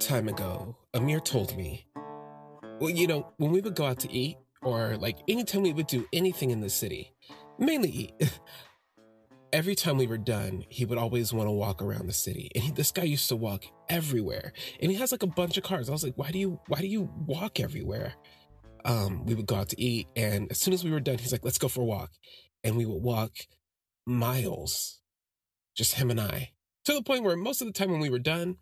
time ago, Amir told me, well, you know, when we would go out to eat, or like anytime we would do anything in the city, mainly eat, every time we were done, he would always want to walk around the city. And he, this guy used to walk everywhere. And he has like a bunch of cars. I was like, why do you why do you walk everywhere? Um, we would go out to eat, and as soon as we were done, he's like, let's go for a walk. And we would walk miles, just him and I, to the point where most of the time when we were done,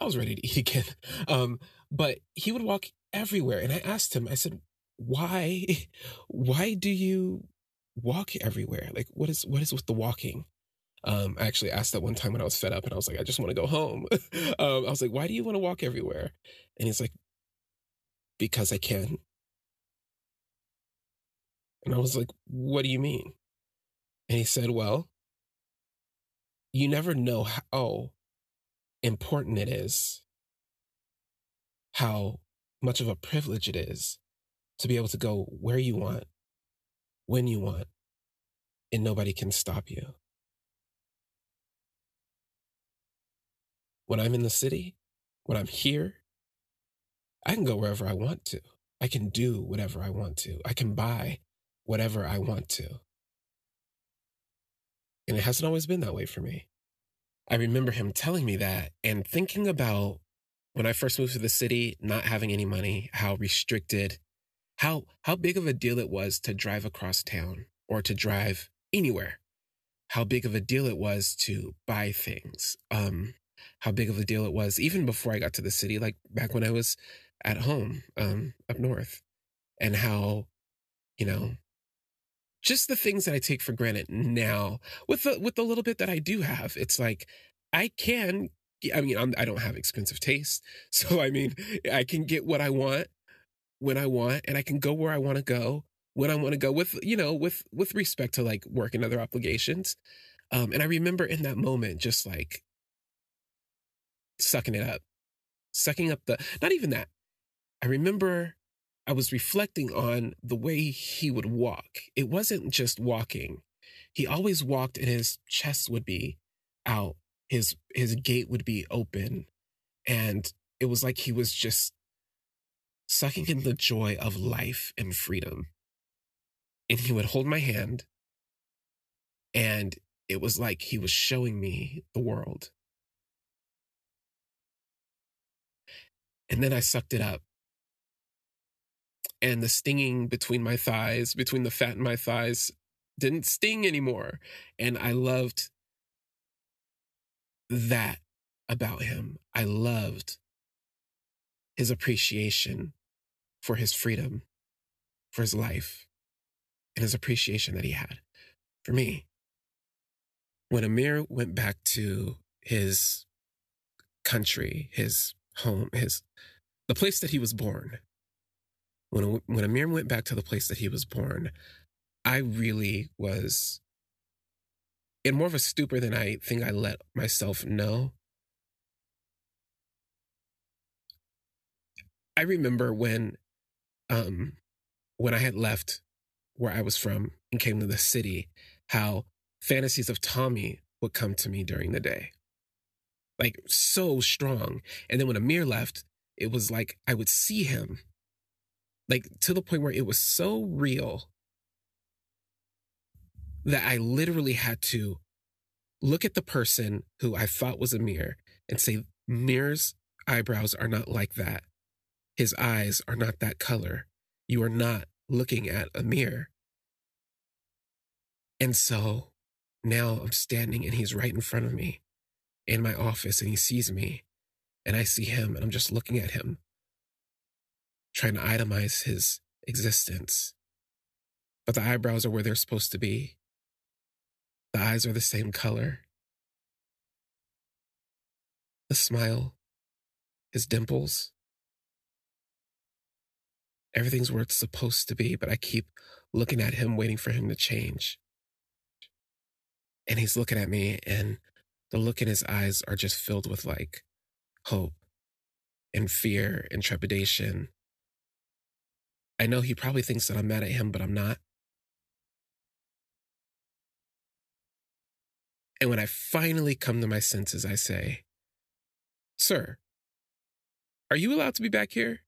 I was ready to eat again. Um, but he would walk everywhere. And I asked him, I said, why, why do you walk everywhere? Like, what is, what is with the walking? Um, I actually asked that one time when I was fed up and I was like, I just want to go home. um, I was like, why do you want to walk everywhere? And he's like, because I can. And I was like, what do you mean? And he said, well, you never know how important it is, how much of a privilege it is to be able to go where you want, when you want, and nobody can stop you. When I'm in the city, when I'm here, I can go wherever I want to. I can do whatever I want to. I can buy whatever I want to. And it hasn't always been that way for me. I remember him telling me that and thinking about when I first moved to the city, not having any money, how restricted, how how big of a deal it was to drive across town or to drive anywhere. How big of a deal it was to buy things. Um, how big of a deal it was even before I got to the city, like back when I was at home um, up north, and how, you know, just the things that I take for granted now with the with the little bit that I do have. It's like I can I mean I'm, I do not have expensive taste. So I mean I can get what I want when I want and I can go where I want to go when I want to go with you know with with respect to like work and other obligations. Um and I remember in that moment just like sucking it up. Sucking up the not even that. I remember I was reflecting on the way he would walk. It wasn't just walking. He always walked and his chest would be out. His his gait would be open. And it was like he was just sucking in the joy of life and freedom. And he would hold my hand and it was like he was showing me the world. And then I sucked it up and the stinging between my thighs, between the fat in my thighs, didn't sting anymore. And I loved that about him. I loved his appreciation for his freedom, for his life, and his appreciation that he had for me. When Amir went back to his country, his home, his the place that he was born, when when Amir went back to the place that he was born, I really was in more of a stupor than I think I let myself know. I remember when um when I had left where I was from and came to the city, how fantasies of Tommy would come to me during the day. Like so strong. And then when Amir left, it was like I would see him like to the point where it was so real that I literally had to look at the person who I thought was Amir and say, Mir's eyebrows are not like that. His eyes are not that color. You are not looking at a mirror. And so now I'm standing and he's right in front of me in my office and he sees me and I see him and I'm just looking at him trying to itemize his existence. But the eyebrows are where they're supposed to be. The eyes are the same color. The smile, his dimples. Everything's where it's supposed to be, but I keep looking at him, waiting for him to change. And he's looking at me, and the look in his eyes are just filled with like hope and fear and trepidation I know he probably thinks that I'm mad at him, but I'm not. And when I finally come to my senses, I say, Sir, Are you allowed to be back here?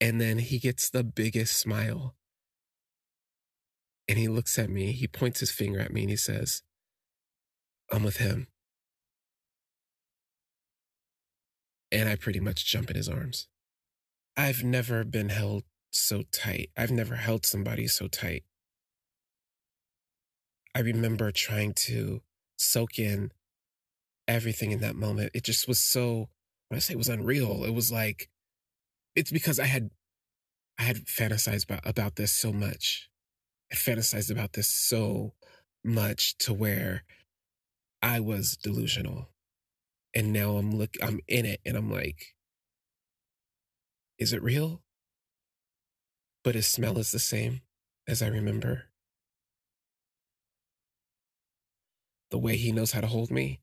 And then he gets the biggest smile. And he looks at me, he points his finger at me, and he says, I'm with him. And I pretty much jump in his arms. I've never been held so tight. I've never held somebody so tight. I remember trying to soak in everything in that moment. It just was so, when I say it was unreal, it was like, it's because I had, I had fantasized about, about this so much. I fantasized about this so much to where I was delusional. And now I'm look I'm in it and I'm like, is it real? But his smell mm. is the same as I remember. The way he knows how to hold me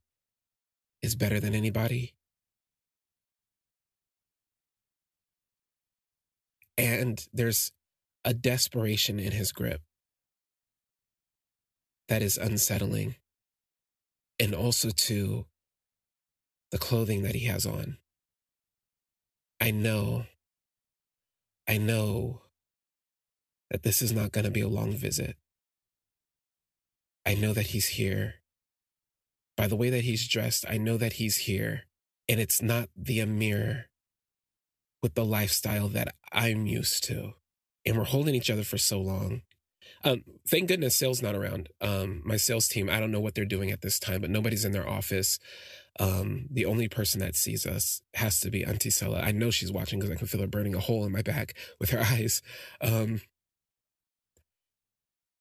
is better than anybody. And there's a desperation in his grip that is unsettling. And also, to the clothing that he has on. I know, I know that this is not going to be a long visit. I know that he's here. By the way that he's dressed, I know that he's here. And it's not the Amir with the lifestyle that I'm used to. And we're holding each other for so long. Um, thank goodness sales not around. Um, my sales team, I don't know what they're doing at this time, but nobody's in their office. Um, the only person that sees us has to be Auntie Sela. I know she's watching because I can feel her burning a hole in my back with her eyes. Um,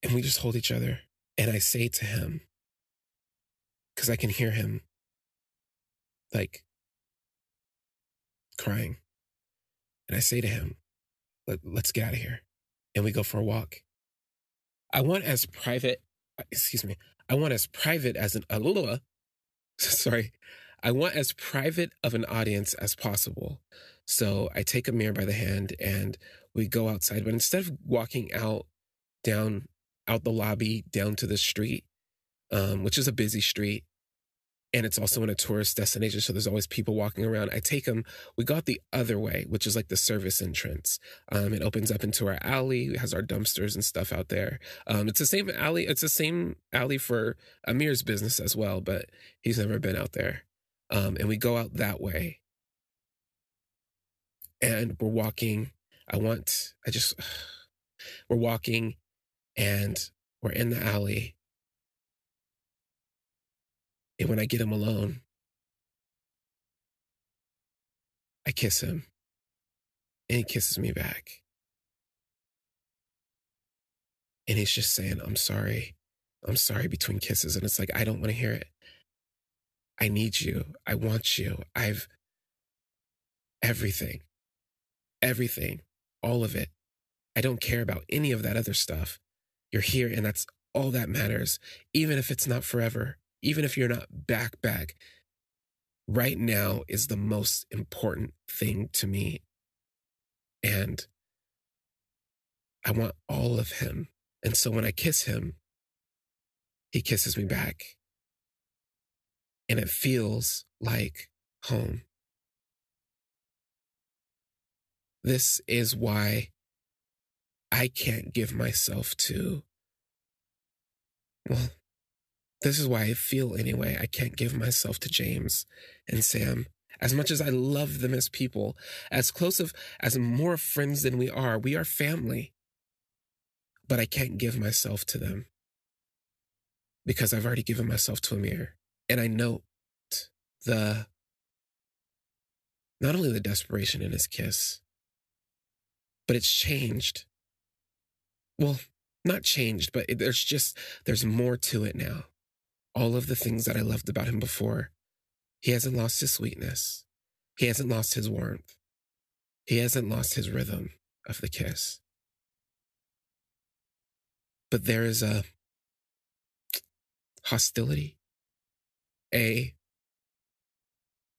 and we just hold each other. And I say to him, because I can hear him like crying. And I say to him, Let, let's get out of here. And we go for a walk. I want as private, excuse me, I want as private as an Alula, sorry, I want as private of an audience as possible. So I take Amir by the hand and we go outside. But instead of walking out down out the lobby down to the street, um, which is a busy street, and it's also in a tourist destination so there's always people walking around. I take them we got the other way which is like the service entrance. Um, it opens up into our alley it has our dumpsters and stuff out there. Um, it's the same alley it's the same alley for amir's business as well but he's never been out there. Um, and we go out that way. And we're walking i want i just we're walking and we're in the alley and when I get him alone, I kiss him and he kisses me back. And he's just saying, I'm sorry. I'm sorry between kisses. And it's like, I don't want to hear it. I need you. I want you. I've everything, everything, all of it. I don't care about any of that other stuff. You're here, and that's all that matters, even if it's not forever even if you're not back back, right now is the most important thing to me. And I want all of him. And so when I kiss him, he kisses me back. And it feels like home. This is why I can't give myself to, well, this is why I feel anyway. I can't give myself to James and Sam. As much as I love them as people, as close of, as more friends than we are, we are family. But I can't give myself to them because I've already given myself to Amir. And I note the, not only the desperation in his kiss, but it's changed. Well, not changed, but there's just, there's more to it now all of the things that I loved about him before. He hasn't lost his sweetness. He hasn't lost his warmth. He hasn't lost his rhythm of the kiss. But there is a hostility, a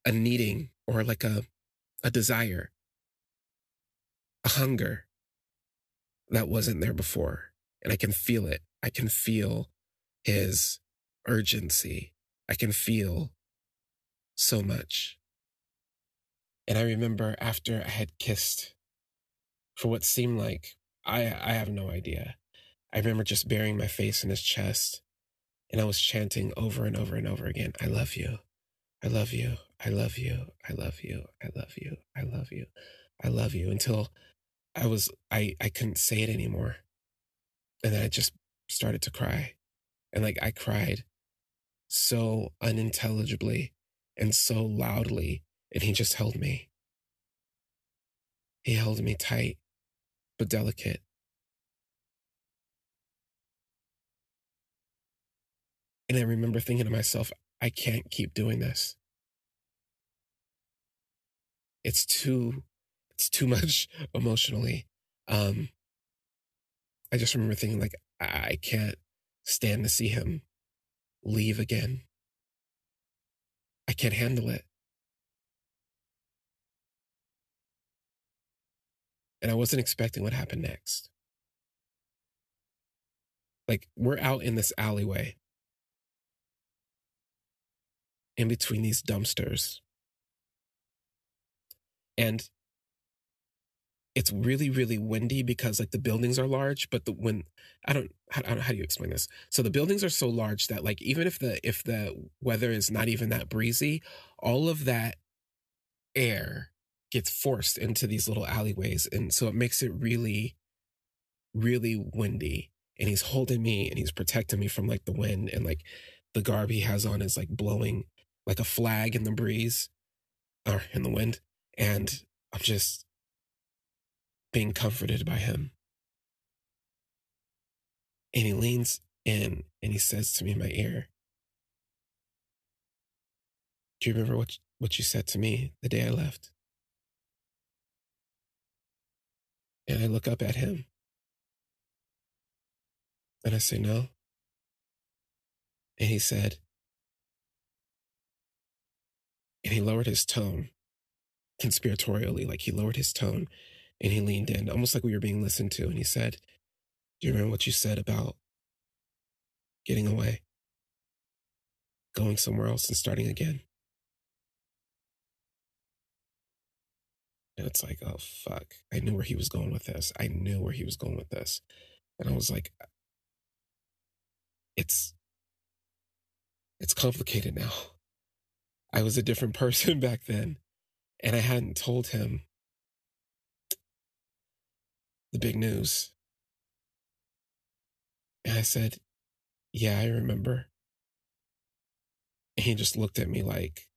a needing or like a a desire, a hunger that wasn't there before. And I can feel it. I can feel his urgency. I can feel so much. And I remember after I had kissed for what seemed like I I have no idea. I remember just burying my face in his chest and I was chanting over and over and over again, I love you. I love you. I love you. I love you. I love you. I love you. I love you until I was I I couldn't say it anymore. And then I just started to cry. And like I cried so unintelligibly and so loudly and he just held me. He held me tight but delicate. And I remember thinking to myself, I can't keep doing this. It's too it's too much emotionally. Um I just remember thinking like I can't stand to see him leave again. I can't handle it. And I wasn't expecting what happened next. Like, we're out in this alleyway in between these dumpsters. And it's really really windy because like the buildings are large but the when i don't how, how do you explain this? So the buildings are so large that like even if the if the weather is not even that breezy all of that air gets forced into these little alleyways and so it makes it really really windy and he's holding me and he's protecting me from like the wind and like the garb he has on is like blowing like a flag in the breeze or in the wind and i'm just being comforted by him. And he leans in and he says to me in my ear, Do you remember what, what you said to me the day I left? And I look up at him and I say, No. And he said, and he lowered his tone conspiratorially, like he lowered his tone and he leaned in, almost like we were being listened to. And he said, Do you remember what you said about getting away, going somewhere else and starting again? And it's like, oh, fuck. I knew where he was going with this. I knew where he was going with this. And I was like, it's, it's complicated now. I was a different person back then. And I hadn't told him the big news. And I said, Yeah, I remember. And he just looked at me like,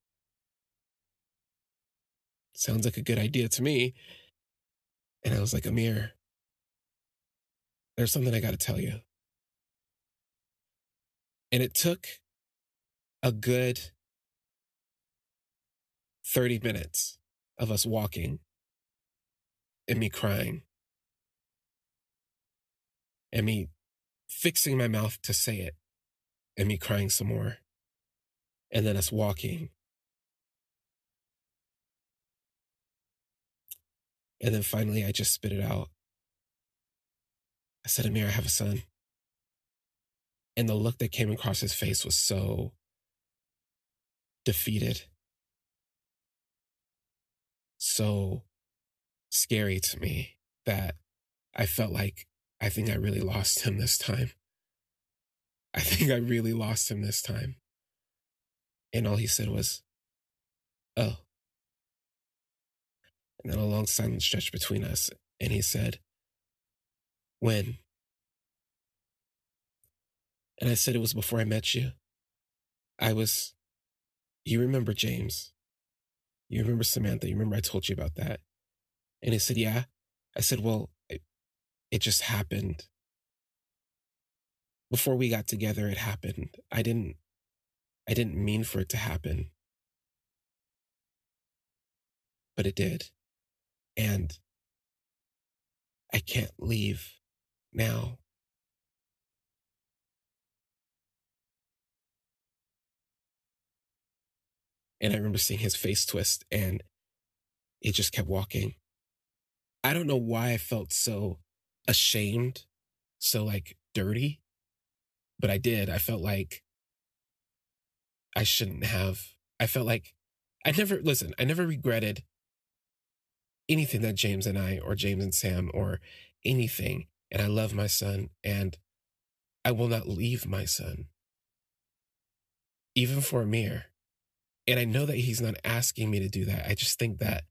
Sounds like a good idea to me. And I was like, Amir, there's something I got to tell you. And it took a good 30 minutes of us walking and me crying and me fixing my mouth to say it and me crying some more. And then us walking. And then finally, I just spit it out. I said, Amir, I have a son. And the look that came across his face was so defeated, so scary to me that I felt like I think I really lost him this time. I think I really lost him this time. And all he said was, Oh. And then a long silence stretched between us. And he said, When? And I said, It was before I met you. I was, you remember James. You remember Samantha. You remember I told you about that. And he said, Yeah. I said, Well, it just happened. Before we got together, it happened. I didn't, I didn't mean for it to happen, but it did. And I can't leave now. And I remember seeing his face twist and he just kept walking. I don't know why I felt so ashamed, so like dirty. But I did. I felt like I shouldn't have. I felt like I never, listen, I never regretted anything that James and I, or James and Sam, or anything. And I love my son, and I will not leave my son, even for Amir. And I know that he's not asking me to do that. I just think that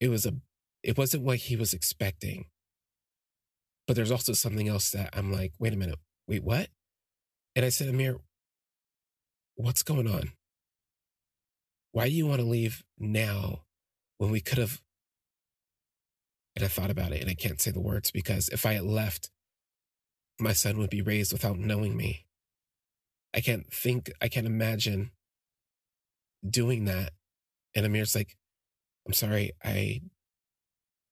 it was a, it wasn't what he was expecting. But there's also something else that I'm like, wait a minute, wait, what? And I said, Amir, what's going on? Why do you want to leave now when we could have? And I thought about it and I can't say the words because if I had left, my son would be raised without knowing me. I can't think, I can't imagine doing that. And Amir's like, I'm sorry, I,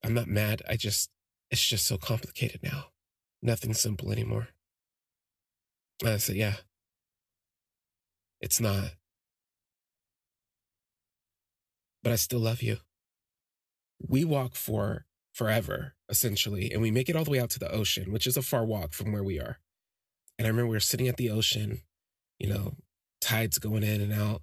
I'm not mad. I just, it's just so complicated now. Nothing simple anymore. And I said, yeah, it's not. But I still love you. We walk for forever, essentially, and we make it all the way out to the ocean, which is a far walk from where we are. And I remember we were sitting at the ocean, you know, tides going in and out.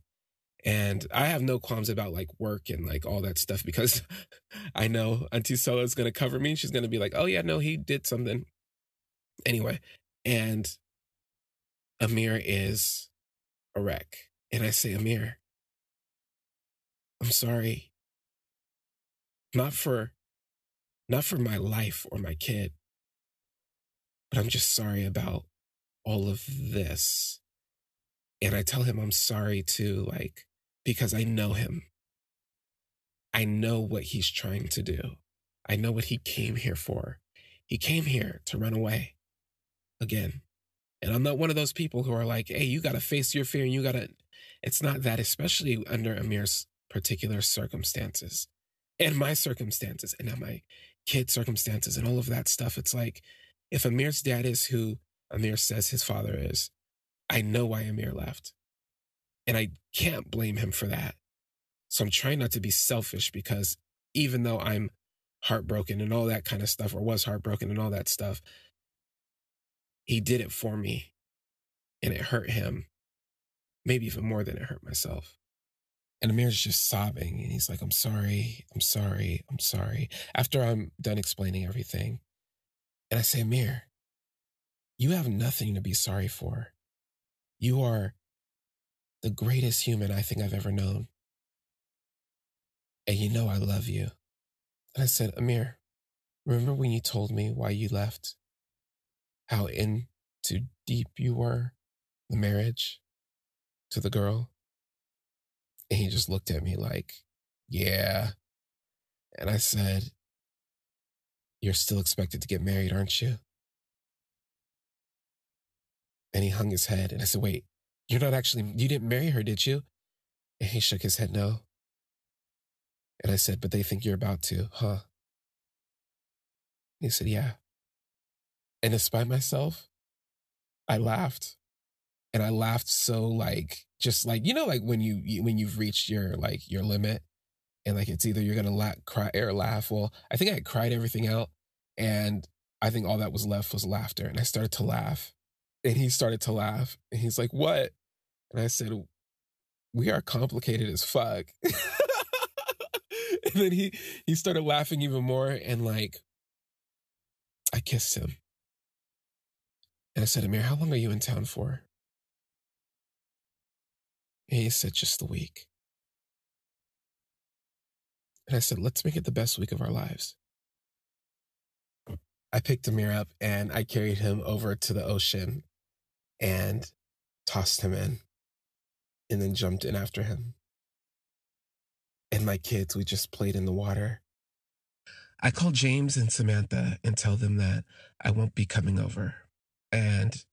And I have no qualms about like work and like all that stuff because I know Auntie Sola is going to cover me. She's going to be like, oh, yeah, no, he did something. Anyway, and Amir is a wreck. And I say, Amir, I'm sorry. Not for not for my life or my kid, but I'm just sorry about all of this. And I tell him I'm sorry too, like, because I know him. I know what he's trying to do. I know what he came here for. He came here to run away again. And I'm not one of those people who are like, hey, you got to face your fear and you got to. It's not that, especially under Amir's particular circumstances and my circumstances and now my kid circumstances and all of that stuff. It's like, if Amir's dad is who Amir says his father is, I know why Amir left. And I can't blame him for that. So I'm trying not to be selfish because even though I'm heartbroken and all that kind of stuff, or was heartbroken and all that stuff, he did it for me and it hurt him, maybe even more than it hurt myself. And Amir's just sobbing and he's like, I'm sorry, I'm sorry, I'm sorry. After I'm done explaining everything. And I say, Amir, you have nothing to be sorry for. You are the greatest human I think I've ever known. And you know I love you. And I said, Amir, remember when you told me why you left? how into deep you were, the marriage to the girl. And he just looked at me like, yeah. And I said, You're still expected to get married, aren't you? And he hung his head. And I said, Wait, you're not actually, you didn't marry her, did you? And he shook his head, No. And I said, But they think you're about to, huh? He said, Yeah. And despite myself, I laughed. And I laughed so like just like you know like when you when you've reached your like your limit and like it's either you're gonna la- cry or laugh. Well, I think I cried everything out, and I think all that was left was laughter. And I started to laugh, and he started to laugh, and he's like, "What?" And I said, "We are complicated as fuck." and then he he started laughing even more, and like I kissed him, and I said, Amir, how long are you in town for? And he said, just a week. And I said, let's make it the best week of our lives. I picked Amir up and I carried him over to the ocean and tossed him in and then jumped in after him. And my kids, we just played in the water. I call James and Samantha and tell them that I won't be coming over and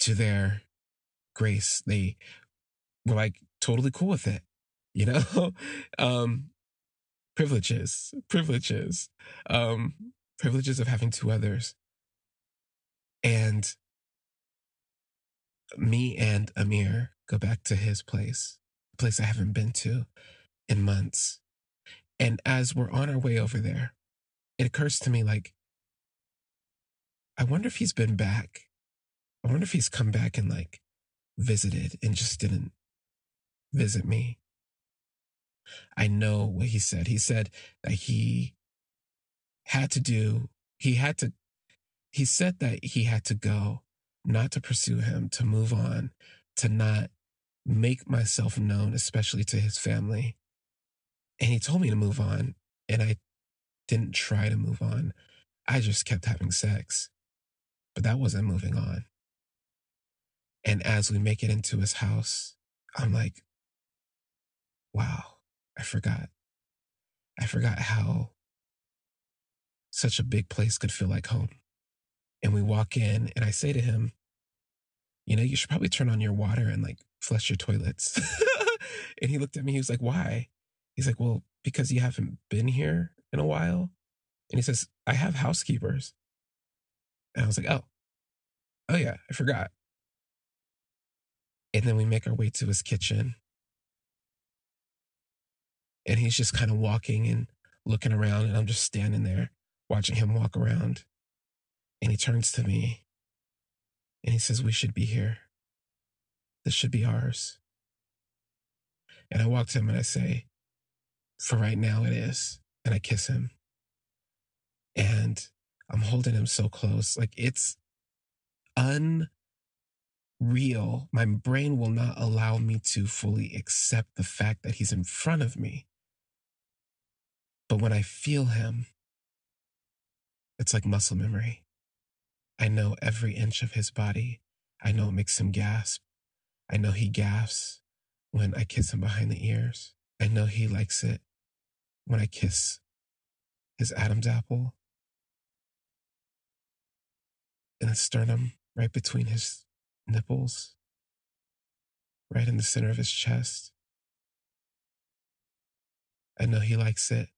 to their grace, they were like totally cool with it, you know? um, privileges, privileges, um, privileges of having two others. And me and Amir go back to his place, a place I haven't been to in months. And as we're on our way over there, it occurs to me like, I wonder if he's been back. I wonder if he's come back and like visited and just didn't visit me. I know what he said. He said that he had to do, he had to, he said that he had to go, not to pursue him, to move on, to not make myself known, especially to his family. And he told me to move on. And I didn't try to move on. I just kept having sex. But that wasn't moving on. And as we make it into his house, I'm like, wow, I forgot. I forgot how such a big place could feel like home. And we walk in, and I say to him, you know, you should probably turn on your water and like flush your toilets. and he looked at me, he was like, why? He's like, well, because you haven't been here in a while. And he says, I have housekeepers. And I was like, oh, oh yeah, I forgot. And then we make our way to his kitchen. And he's just kind of walking and looking around. And I'm just standing there watching him walk around. And he turns to me and he says, We should be here. This should be ours. And I walk to him and I say, For right now, it is. And I kiss him. And I'm holding him so close. Like it's unreal. My brain will not allow me to fully accept the fact that he's in front of me. But when I feel him, it's like muscle memory. I know every inch of his body. I know it makes him gasp. I know he gasps when I kiss him behind the ears. I know he likes it when I kiss his Adam's apple in the sternum, right between his nipples, right in the center of his chest. I know he likes it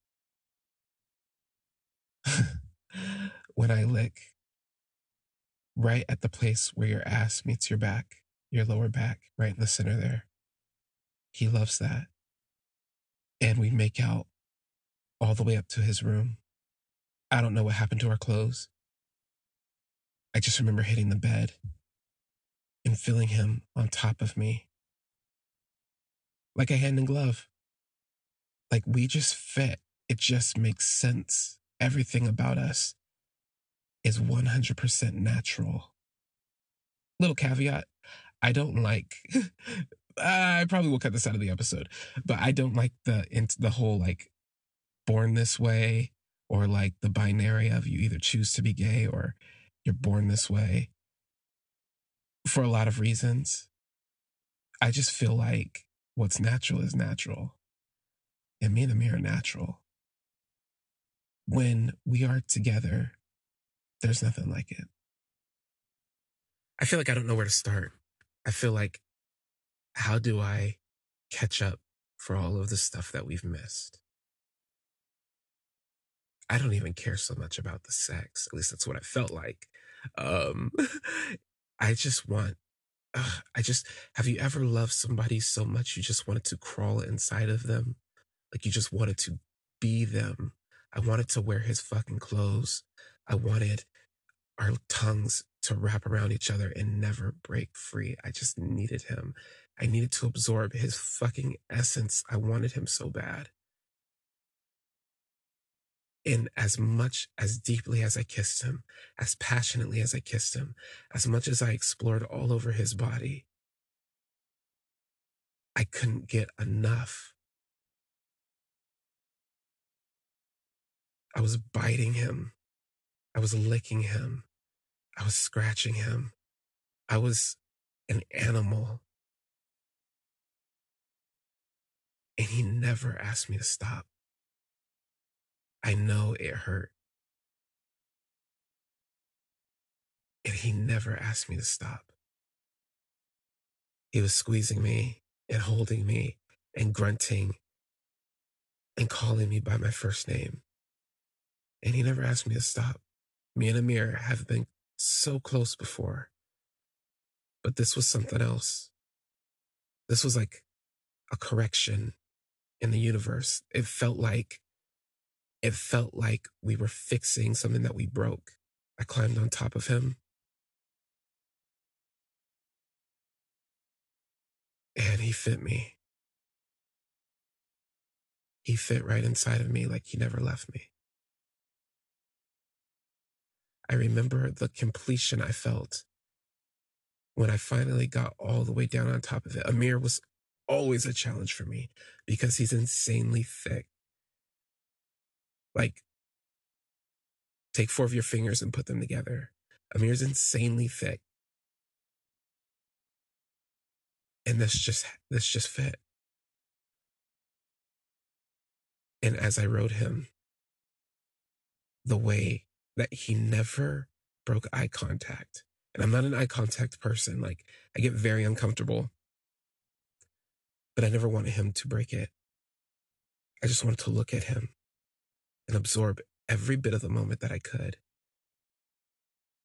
when I lick right at the place where your ass meets your back, your lower back, right in the center there. He loves that. And we make out all the way up to his room. I don't know what happened to our clothes. I just remember hitting the bed and feeling him on top of me like a hand in glove. Like we just fit. It just makes sense. Everything about us is 100% natural. Little caveat I don't like, I probably will cut this out of the episode, but I don't like the, the whole like born this way or like the binary of you either choose to be gay or you're born this way for a lot of reasons. I just feel like what's natural is natural. And me and Amir are natural. When we are together, there's nothing like it. I feel like I don't know where to start. I feel like, how do I catch up for all of the stuff that we've missed? I don't even care so much about the sex. At least that's what I felt like. Um, I just want, I just, have you ever loved somebody so much you just wanted to crawl inside of them? Like you just wanted to be them. I wanted to wear his fucking clothes. I wanted our tongues to wrap around each other and never break free. I just needed him. I needed to absorb his fucking essence. I wanted him so bad. And as much, as deeply as I kissed him, as passionately as I kissed him, as much as I explored all over his body, I couldn't get enough. I was biting him. I was licking him. I was scratching him. I was an animal. And he never asked me to stop. I know it hurt. And he never asked me to stop. He was squeezing me and holding me and grunting and calling me by my first name. And he never asked me to stop. Me and Amir have been so close before, but this was something else. This was like a correction in the universe. It felt like it felt like we were fixing something that we broke. I climbed on top of him. And he fit me. he fit right inside of me like he never left me. I remember the completion I felt when I finally got all the way down on top of it. Amir was always a challenge for me because he's insanely thick. Like, take four of your fingers and put them together. Amir's insanely thick. And this just this just fit. And as I rode him, the way that he never broke eye contact. And I'm not an eye contact person. Like, I get very uncomfortable, but I never wanted him to break it. I just wanted to look at him and absorb every bit of the moment that I could.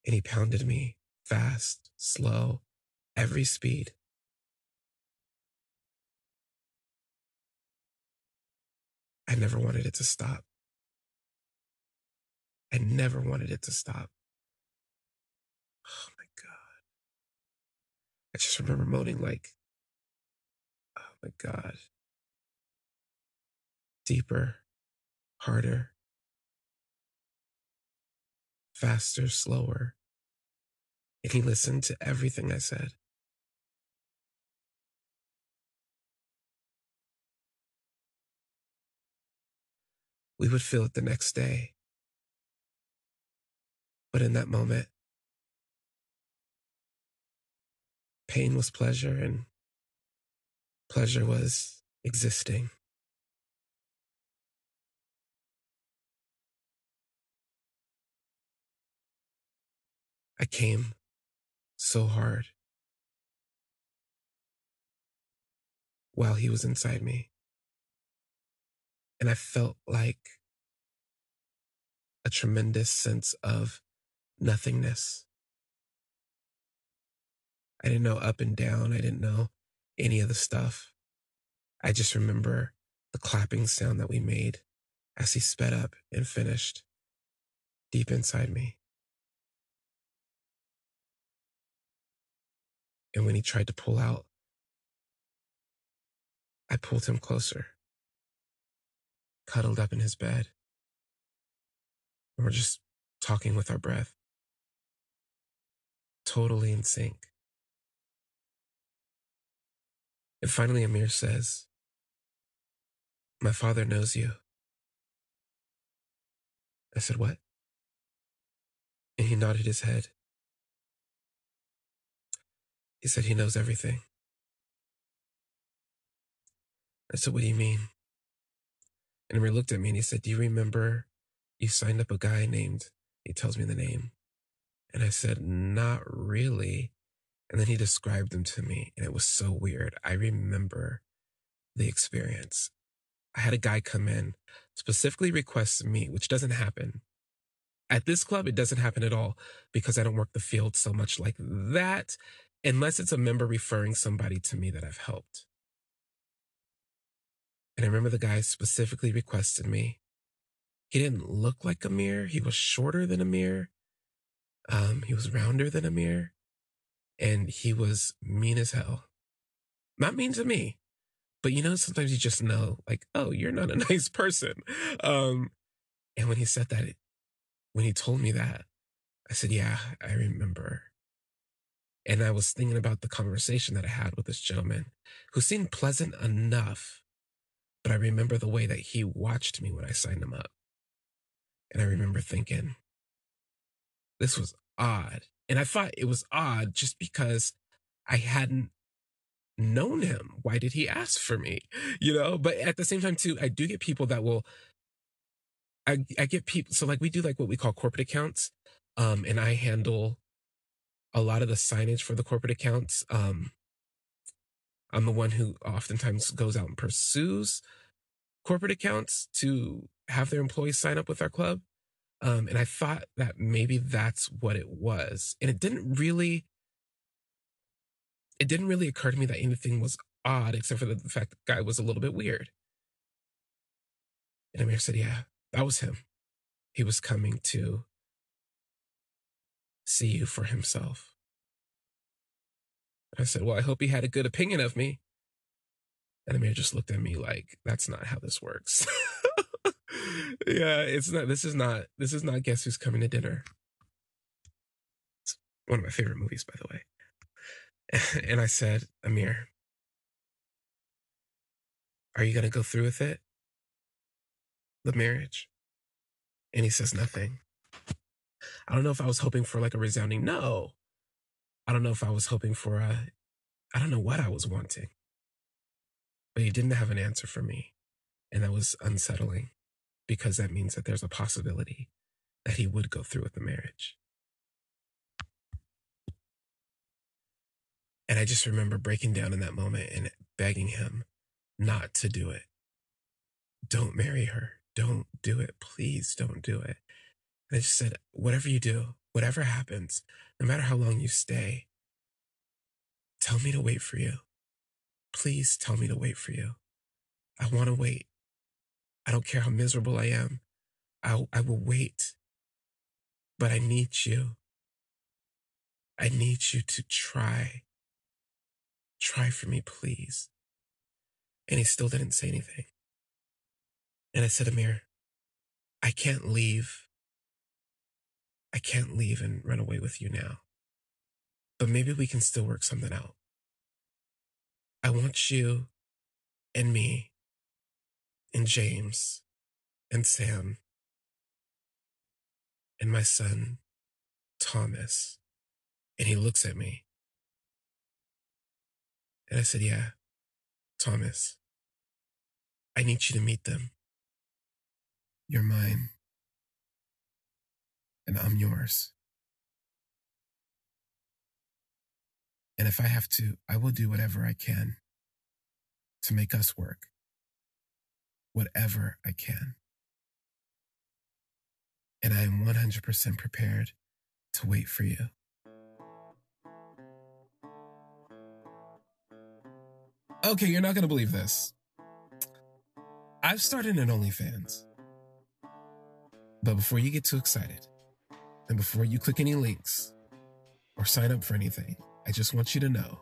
And he pounded me fast, slow, every speed. I never wanted it to stop. I never wanted it to stop. Oh my God. I just remember moaning like, oh my God. Deeper, harder, faster, slower. And he listened to everything I said. We would feel it the next day. But in that moment, pain was pleasure and pleasure was existing. I came so hard while he was inside me. And I felt like a tremendous sense of nothingness. I didn't know up and down. I didn't know any of the stuff. I just remember the clapping sound that we made as he sped up and finished deep inside me. And when he tried to pull out, I pulled him closer, cuddled up in his bed. And we're just talking with our breath totally in sync. And finally, Amir says, My father knows you. I said, What? And he nodded his head. He said, He knows everything. I said, What do you mean? And Amir looked at me and he said, Do you remember you signed up a guy named, he tells me the name, and I said, Not really. And then he described them to me, and it was so weird. I remember the experience. I had a guy come in, specifically request me, which doesn't happen. At this club, it doesn't happen at all because I don't work the field so much like that, unless it's a member referring somebody to me that I've helped. And I remember the guy specifically requested me. He didn't look like Amir. He was shorter than Amir. Um, he was rounder than Amir, and he was mean as hell. Not mean to me, but you know, sometimes you just know, like, oh, you're not a nice person. Um, and when he said that, when he told me that, I said, yeah, I remember. And I was thinking about the conversation that I had with this gentleman who seemed pleasant enough, but I remember the way that he watched me when I signed him up. And I remember thinking, this was odd. And I thought it was odd just because I hadn't known him. Why did he ask for me? You know, but at the same time, too, I do get people that will, I, I get people. So, like, we do like what we call corporate accounts. Um, and I handle a lot of the signage for the corporate accounts. Um, I'm the one who oftentimes goes out and pursues corporate accounts to have their employees sign up with our club. Um, and I thought that maybe that's what it was. And it didn't really, it didn't really occur to me that anything was odd except for the fact that the guy was a little bit weird. And Amir said, yeah, that was him. He was coming to see you for himself. I said, well, I hope he had a good opinion of me. And Amir just looked at me like, that's not how this works. yeah, it's not, this is not, this is not Guess Who's Coming to Dinner. It's one of my favorite movies, by the way. and I said, Amir, are you to go through with it? The marriage? And he says nothing. I don't know if I was hoping for like a resounding no. I don't know if I was hoping for a, I don't know what I was wanting. But he didn't have an answer for me. And that was unsettling because that means that there's a possibility that he would go through with the marriage. And I just remember breaking down in that moment and begging him not to do it. Don't marry her. Don't do it. Please don't do it. And I just said, whatever you do, whatever happens, no matter how long you stay, tell me to wait for you. Please tell me to wait for you. I want to wait. I don't care how miserable I am. I, I will wait. But I need you. I need you to try. Try for me, please. And he still didn't say anything. And I said, Amir, I can't leave. I can't leave and run away with you now. But maybe we can still work something out. I want you and me and James and Sam and my son, Thomas. And he looks at me. And I said, Yeah, Thomas, I need you to meet them. You're mine, and I'm yours. And if I have to, I will do whatever I can to make us work. Whatever I can. And I am 100% prepared to wait for you. Okay, you're not going to believe this. I've started an OnlyFans. But before you get too excited, and before you click any links or sign up for anything, I just want you to know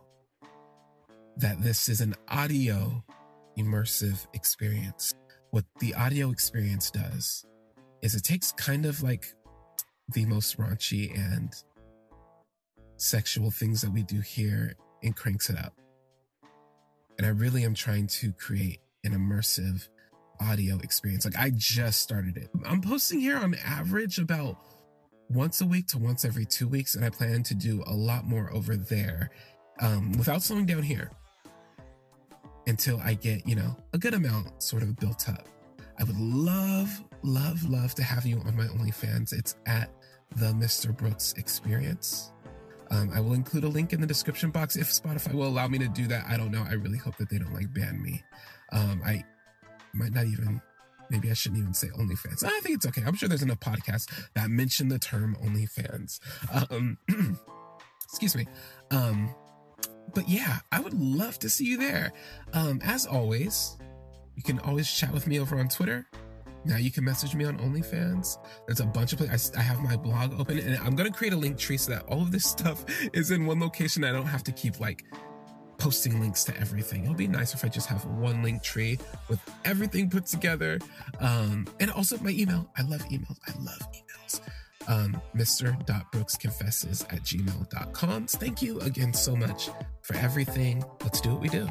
that this is an audio immersive experience. What the audio experience does is it takes kind of like the most raunchy and sexual things that we do here and cranks it up. And I really am trying to create an immersive audio experience. Like I just started it. I'm posting here on average about once a week to once every two weeks, and I plan to do a lot more over there um, without slowing down here until I get, you know, a good amount sort of built up. I would love, love, love to have you on my OnlyFans. It's at the Mr. Brooks Experience. Um, I will include a link in the description box if Spotify will allow me to do that. I don't know. I really hope that they don't like ban me. Um, I might not even maybe I shouldn't even say OnlyFans. I think it's okay. I'm sure there's enough podcasts that mention the term OnlyFans. Um, excuse me. Um, but yeah, I would love to see you there. Um, as always, you can always chat with me over on Twitter. Now you can message me on OnlyFans. There's a bunch of places. I, have my blog open, and I'm gonna create a link tree so that all of this stuff is in one location. I don't have to keep like posting links to everything. It'll be nice if I just have one link tree with everything put together. Um, and also my email. I love emails. I love emails. Um, Mr.brooksconfesses at gmail.com. Thank you again so much for everything. Let's do what we do.